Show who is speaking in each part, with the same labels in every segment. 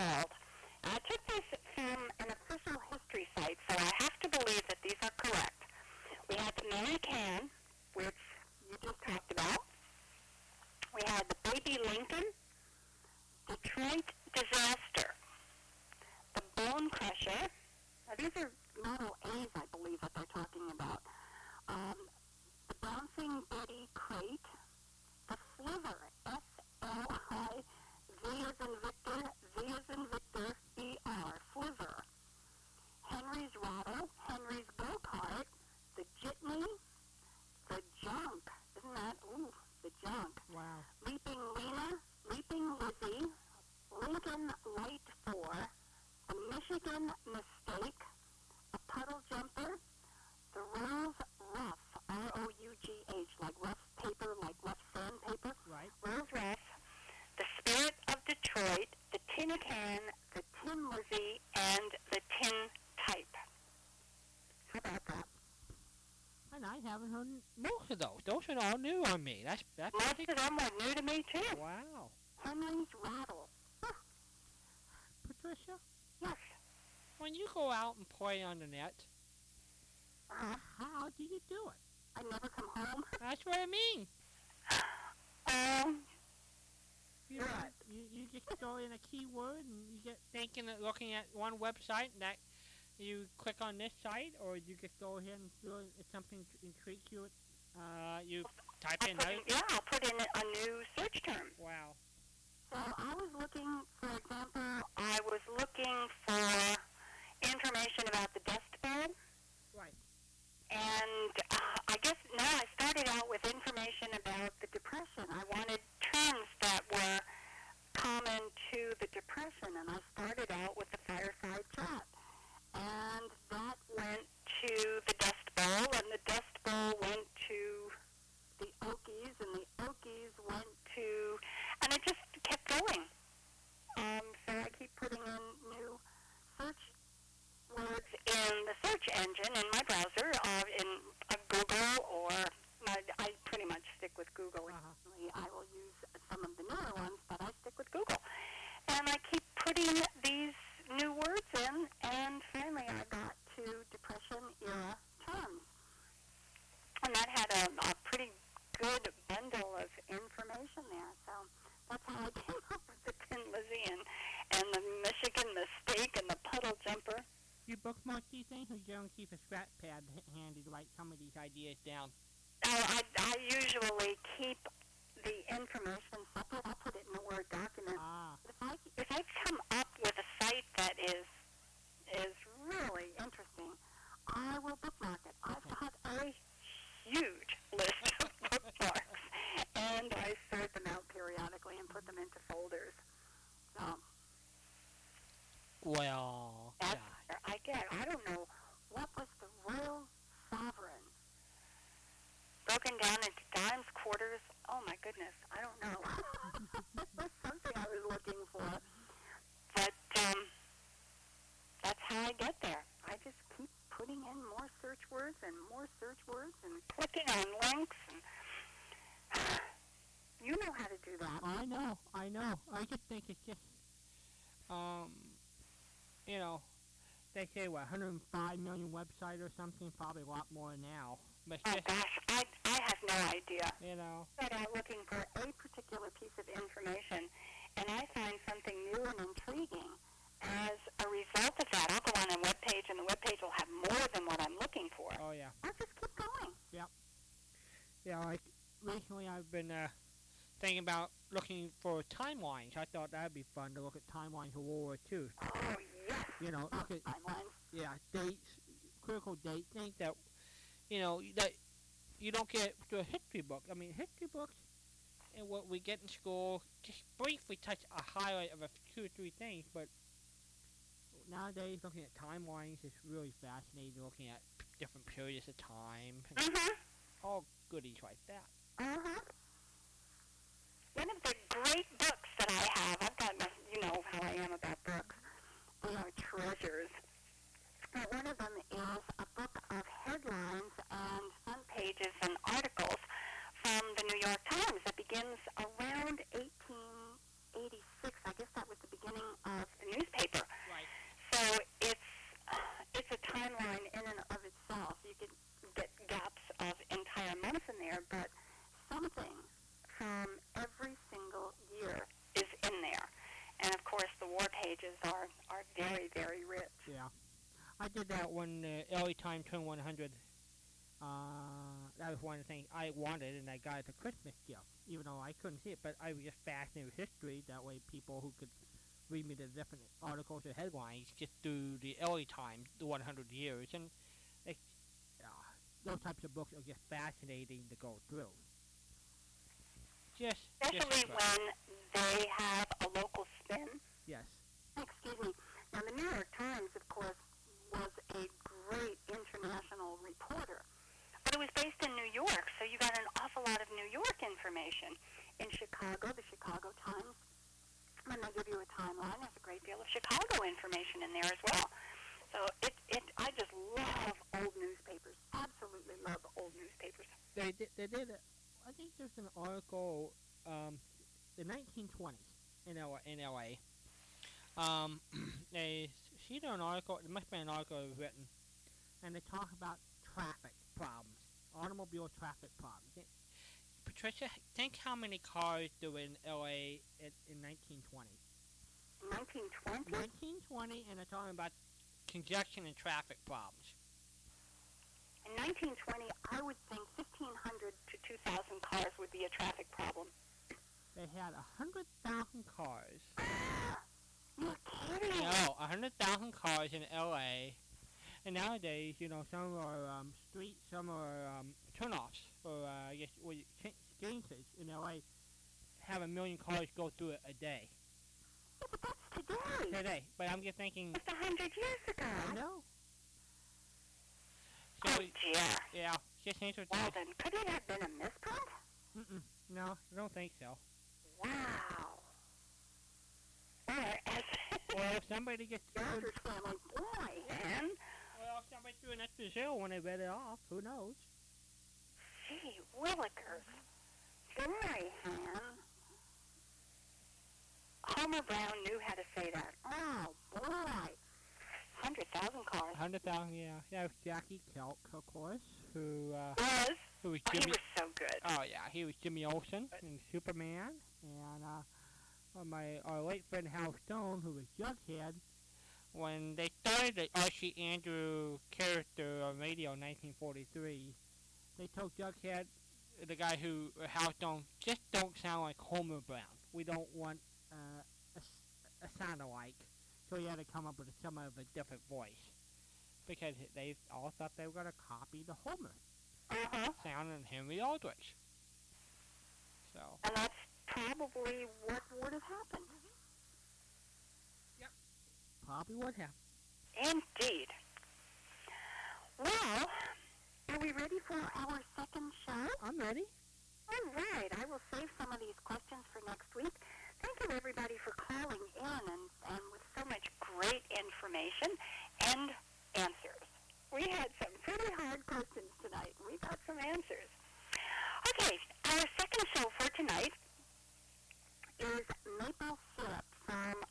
Speaker 1: called. I took this from an official history site, so I have to believe that
Speaker 2: these
Speaker 1: are correct. We had the Mary Can, which you just talked about. We had the Baby Lincoln, Detroit Disaster, the Bone Crusher. Now, these are model A's, I believe, that they're talking about. Um, the Bouncing Betty Crate, the Slithering, still Tin Can, The Tin Lizzie, and The Tin Type. How about that?
Speaker 2: And I haven't heard most of those. Those are all new on me. That's that's
Speaker 1: Most
Speaker 2: pretty
Speaker 1: of them were new to me, too.
Speaker 2: Wow.
Speaker 1: Henry's Rattle.
Speaker 2: Patricia,
Speaker 1: Yes.
Speaker 2: when you go out and play on the net,
Speaker 1: Uh-huh.
Speaker 2: how do you do it?
Speaker 1: I never come home.
Speaker 2: That's what I mean.
Speaker 1: Um,
Speaker 2: You,
Speaker 1: Right.
Speaker 2: you, you just go in a keyword and you get thinking of looking at one website and that you click on this site or you just go ahead and do something intrigues you, uh, you type in
Speaker 1: in, yeah, I'll put in a new search term.
Speaker 2: Wow.
Speaker 1: So I was looking, for example, I was looking for information about the dust bowl,
Speaker 2: Right.
Speaker 1: and uh, I guess now I started out with information about the depression. I wanted terms that were common to the depression, and I started out with the fireside chat, and that went to the dust bowl, and the dust bowl went to the Okies, and the Okies went to, and it just kept going. Um, so I keep putting in new search words in the search engine in my browser, uh, in uh, Google, or I, I pretty much stick with Google.
Speaker 2: Uh-huh.
Speaker 1: Occasionally I will use some of the newer ones, but I stick with Google. And I keep putting these new words in, and finally I got to depression era terms. And that had a, a pretty good bundle of information there. So that's how I came up with the Tin Lizzie and, and the Michigan Mistake and the Puddle Jumper.
Speaker 2: You bookmark these things or you don't keep a scrap pad h- handy to write some of these ideas down?
Speaker 1: Oh, I, I usually keep the information separate. I put it in a Word document.
Speaker 2: Ah.
Speaker 1: If I if I come up with a site that is is really interesting, I will bookmark it. I've got a huge list of bookmarks, and I sort them out periodically and put them into folders. So
Speaker 2: Well,
Speaker 1: that's
Speaker 2: yeah.
Speaker 1: where I get. I don't know what was the royal sovereign broken down into dimes, quarters. Oh my goodness, I don't know. That's something I was looking for. But um, that's how I get there. I just keep putting in more search words and more search words and clicking on links and you know how to do that.
Speaker 2: I know, I know. I just think it's just, um, you know, they say what 105 million website or something, probably a lot more now. But
Speaker 1: Oh
Speaker 2: just,
Speaker 1: gosh, I I have no idea.
Speaker 2: you know,
Speaker 1: set out looking for a particular piece of information, and I find something new and intriguing. As a result of that, I'll go on a web page, and the web page will have more than what I'm looking for.
Speaker 2: oh yeah,
Speaker 1: I'll just keep going. Yep.
Speaker 2: Yeah. Like recently, I've been uh, thinking about looking for timelines. I thought that'd be fun to look at timelines of World War II.
Speaker 1: Oh yes,
Speaker 2: You know, look at
Speaker 1: timelines.
Speaker 2: yeah dates, critical dates, things that you know that you don't get through a history book. I mean, history books and what we get in school just briefly touch a highlight of a two or three things, but nowadays looking at timelines is really fascinating. Looking at p- different periods of time,
Speaker 1: Mhm.
Speaker 2: all goodies like that.
Speaker 1: Mhm. One of the great books that I have, I've got, you know how I am about books. They are treasures. Uh, one of them is a book of headlines and front pages and articles from the New York Times that begins around 1886. I guess that was the beginning of the newspaper.
Speaker 2: Right.
Speaker 1: So it's it's a timeline in and of itself. You can get gaps of entire months in there, but something from every single year is in there. And of course, the war pages are are very very rich.
Speaker 2: Yeah. I did that when uh, early Time turned 100. Uh, that was one of the things I wanted, and I got it as a Christmas gift, even though I couldn't see it. But I was just fascinated with history. That way, people who could read me the different articles or headlines just through the LA Times, the 100 years, and uh, those types of books are just fascinating to go through. Just, just
Speaker 1: Especially
Speaker 2: incredible.
Speaker 1: when they have a local spin.
Speaker 2: yes,
Speaker 1: Excuse me. Now, the New York Times, of great international reporter. But it was based in New York, so you got an awful lot of New York information. In Chicago, the Chicago Times, when they give you a timeline, there's a great deal of Chicago information in there as well. So it, it, I just love old newspapers. Absolutely love old newspapers.
Speaker 2: They did, they did. I think there's an article, um, the 1920s in L, In LA. Um, they she did an article. It must be an article written and they talk about traffic problems, automobile traffic problems. It, Patricia, think how many cars there were in LA in, in 1920.
Speaker 1: 1920?
Speaker 2: 1920, and they're talking about congestion and traffic problems.
Speaker 1: In 1920, I would think 1,500 to 2,000 cars would be a traffic problem.
Speaker 2: They had 100,000 cars.
Speaker 1: You're kidding.
Speaker 2: No, 100,000 cars in LA. And nowadays, you know, some are um, street, some are um, turnoffs, or uh, I guess ch- changes in LA. Have a million cars go through it a day.
Speaker 1: Yeah, but that's today.
Speaker 2: Today, but I'm just thinking.
Speaker 1: Just a hundred years ago.
Speaker 2: I know. So
Speaker 1: Oh dear.
Speaker 2: yeah, just answer
Speaker 1: Well then, could it have been a misprint?
Speaker 2: Mm-mm, no, I don't think so.
Speaker 1: Wow. Or as
Speaker 2: Well, if somebody gets
Speaker 1: Rogers family boy, man.
Speaker 2: If somebody threw an extra zero when they bet it off, who knows?
Speaker 1: Gee, Willikers. Han. Homer Brown knew how to say that. Oh, boy. 100,000 cars.
Speaker 2: hundred thousand, yeah. Yeah, it was Jackie Kelk, of course, who uh,
Speaker 1: Was.
Speaker 2: who was
Speaker 1: Oh, he was so good.
Speaker 2: Oh yeah, he was Jimmy Olsen in Superman, and uh, uh, my our late friend Hal Stone, who was Jughead. When they started the Archie Andrew character on radio in 1943, they told Jughead, the guy who Hal Stone, just don't sound like Homer Brown. We don't want uh, a, a sound alike. So he had to come up with some of a different voice because they all thought they were going to copy the Homer
Speaker 1: Uh-huh.
Speaker 2: sound in Henry Aldrich. So.
Speaker 1: And that's probably what would have happened.
Speaker 2: Probably would have.
Speaker 1: Indeed. Well, are we ready for our second show?
Speaker 2: I'm ready.
Speaker 1: All right. I will save some of these questions for next week. Thank you, everybody, for calling in and, and with so much great information and answers. We had some pretty hard questions tonight. We got some answers. Okay, our second show for tonight is Maple Syrup from October 17,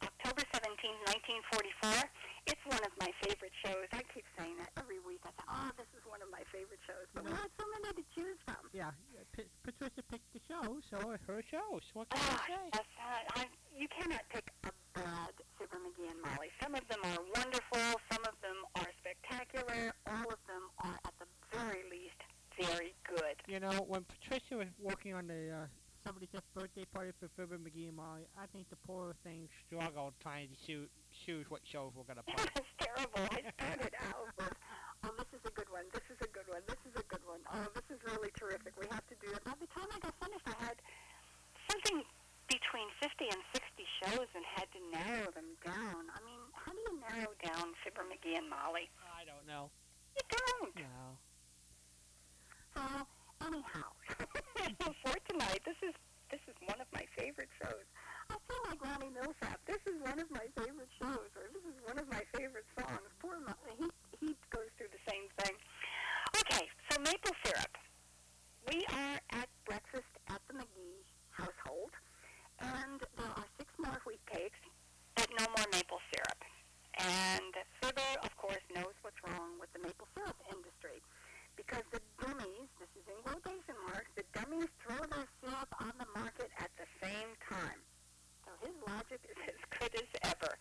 Speaker 1: 1944. It's one of my favorite shows. I keep saying that every week. I say, oh, this is one of my favorite shows. But we had so many to choose from.
Speaker 2: Yeah, P- Patricia picked the show, so it's her show. So what can
Speaker 1: Oh,
Speaker 2: I say?
Speaker 1: yes, uh, I, you cannot pick a bad Fibber McGee and Molly. Some of them are wonderful. Some of them are spectacular. All of them are, at the very least, very good.
Speaker 2: You know, when Patricia was working on the uh, 75th birthday party for Fibber McGee and Molly, I think the poor thing struggled trying to choose, what shows we're going to
Speaker 1: was terrible. I started out with, oh, this is a good one. This is a good one. This is a good one. Oh, this is really terrific. We have to do it. By the time I got finished, I had something between 50 and 60 shows and had to narrow them down. I mean, how do you narrow down Fibber McGee and Molly?
Speaker 2: I don't know.
Speaker 1: You don't.
Speaker 2: No.
Speaker 1: So anyhow, for tonight, this is this is one of my favorite shows. I feel like Ronnie Milsap. This is one of my favorite shows, or this is one of my favorite songs. Poor Mo- he he goes through the same thing. Okay, so maple syrup. We are at breakfast at the McGee household, and there are six more wheat cakes, but no more maple syrup. And Fibber, of course, knows what's wrong with the maple syrup industry because the dummies, this is in quotation marks, the dummies throw their syrup on the market at the same time. So his logic is as good as ever.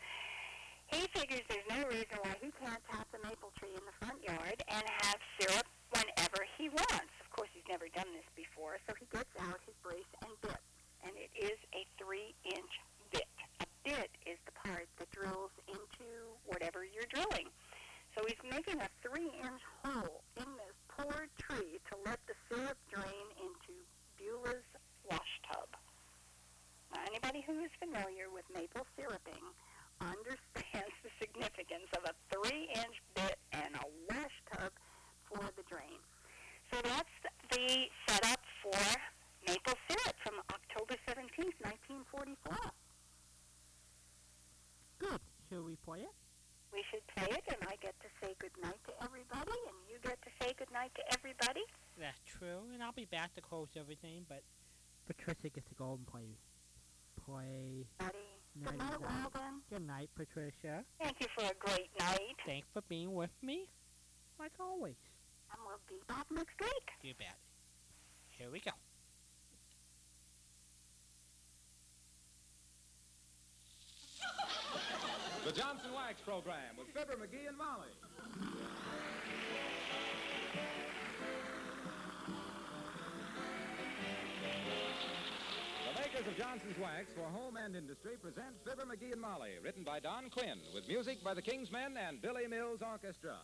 Speaker 1: He figures there's no reason why he can't tap the maple tree in the front yard and have syrup whenever he wants. Of course, he's never done this before, so he gets out his brace and bit. And it is a three-inch bit. A bit is the part that drills into whatever you're drilling. So he's making a three-inch hole in this poor tree to let the syrup drain into Beulah's wash tub. Now, anybody who is familiar with maple syruping understands the significance of a three-inch bit and a wash tub for the drain. So that's the setup for maple syrup from October 17th, 1944.
Speaker 2: Good. So play it?
Speaker 1: We should play it, and I get to say good night to everybody, and you get to say good night to everybody.
Speaker 2: That's true, and I'll be back to close everything, but Patricia gets to go and play. Play.
Speaker 1: Buddy. Good
Speaker 2: Night,
Speaker 1: night,
Speaker 2: night. Good night, Patricia.
Speaker 1: Thank you for a great night,
Speaker 2: Thanks for being with me, like always.
Speaker 1: and we'll be back next week.
Speaker 2: You bet. Here we go.
Speaker 3: The Johnson Wax Program with Fibber, McGee, and Molly. Of Johnson's Wax for home and industry presents Fibber, McGee, and Molly, written by Don Quinn, with music by the Kingsmen and Billy Mills Orchestra.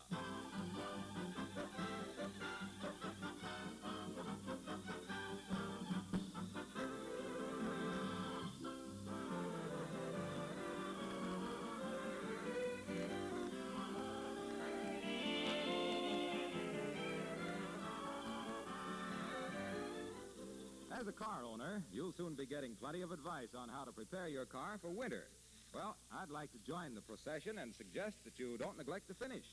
Speaker 3: As a car owner, you'll soon be getting plenty of advice on how to prepare your car for winter. Well, I'd like to join the procession and suggest that you don't neglect the finish.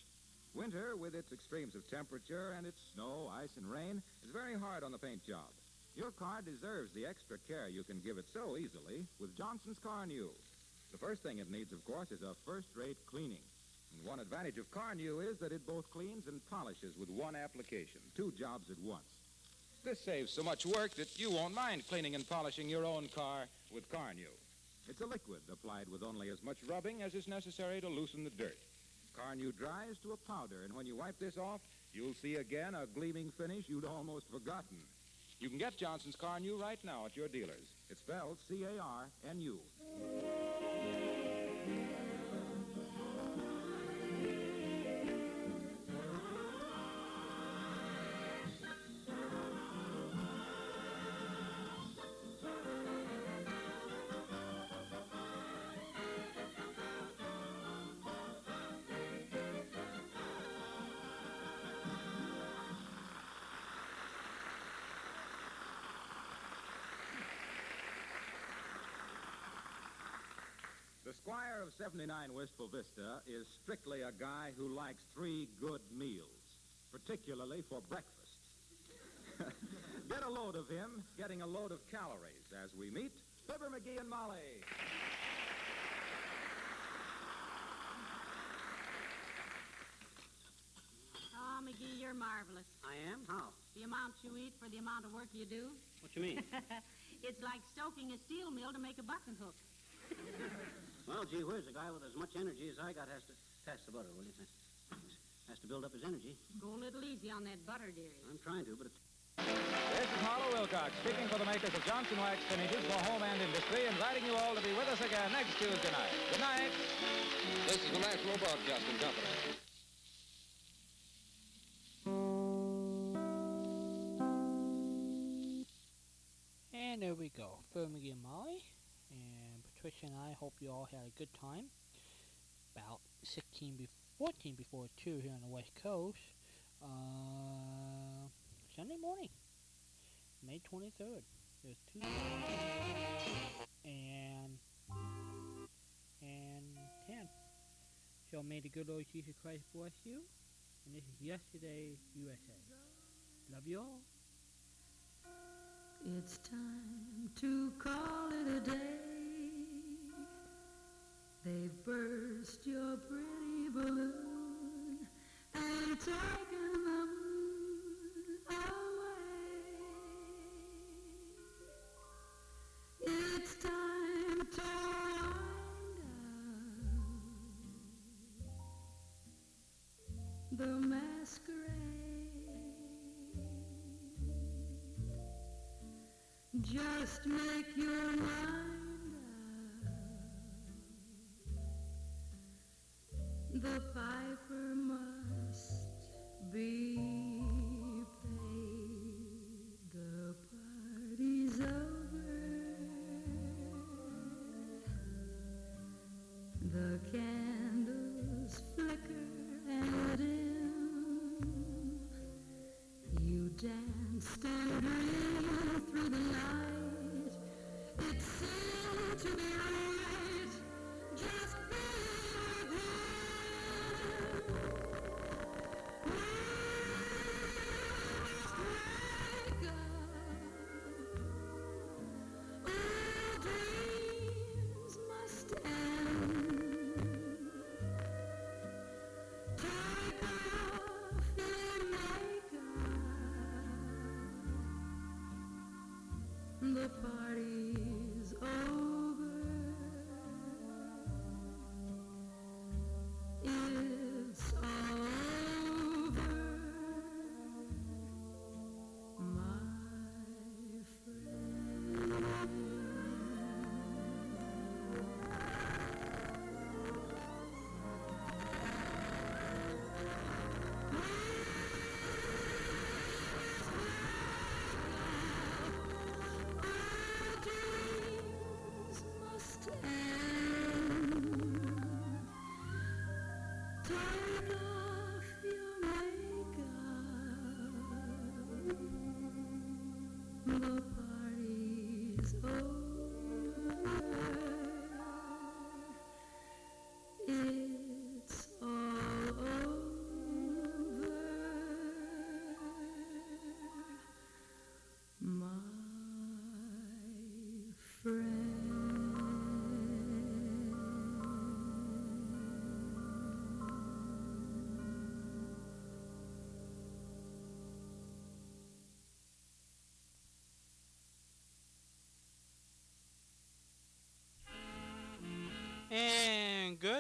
Speaker 3: Winter, with its extremes of temperature and its snow, ice, and rain, is very hard on the paint job. Your car deserves the extra care you can give it so easily with Johnson's Carnu. The first thing it needs, of course, is a first-rate cleaning. And one advantage of Carnu is that it both cleans and polishes with one application, two jobs at once. This saves so much work that you won't mind cleaning and polishing your own car with Carnu. It's a liquid applied with only as much rubbing as is necessary to loosen the dirt. Carnu dries to a powder, and when you wipe this off, you'll see again a gleaming finish you'd almost forgotten. You can get Johnson's Carnu right now at your dealers. It's spelled C-A-R-N-U. Squire of 79 Wistful Vista is strictly a guy who likes three good meals, particularly for breakfast. Get a load of him, getting a load of calories as we meet Fibber McGee and Molly.
Speaker 4: Oh, McGee, you're marvelous.
Speaker 5: I am? How?
Speaker 4: The amount you eat for the amount of work you do.
Speaker 5: What you mean?
Speaker 4: it's like stoking a steel mill to make a bucking hook.
Speaker 5: well, gee where's a guy with as much energy as I got has to pass the butter, will you? Has to build up his energy.
Speaker 4: Go a little easy on that butter, dearie.
Speaker 5: I'm trying to, but it's...
Speaker 3: This is Harlow Wilcox speaking for the makers of Johnson Wax Finishes for home and industry, inviting you all to be with us again next Tuesday night. Good night. This is the National Broadcasting Company.
Speaker 2: And there we go. Phil McGee and Molly. And Patricia and I hope you all had a good time. About 16 be- 14 before 2 here on the West Coast. Uh, Sunday morning. May 23rd. There's two and and 10. So may the good Lord Jesus Christ bless you. And this is Yesterday USA. Love you all.
Speaker 6: It's time to call it a day. They've burst your pretty balloon and taken the moon away. It's time to wind up the masquerade. Just make your mind breathed through the night. It seemed to be right.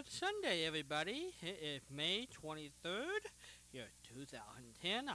Speaker 2: Good Sunday, everybody. It is May 23rd, year 2010.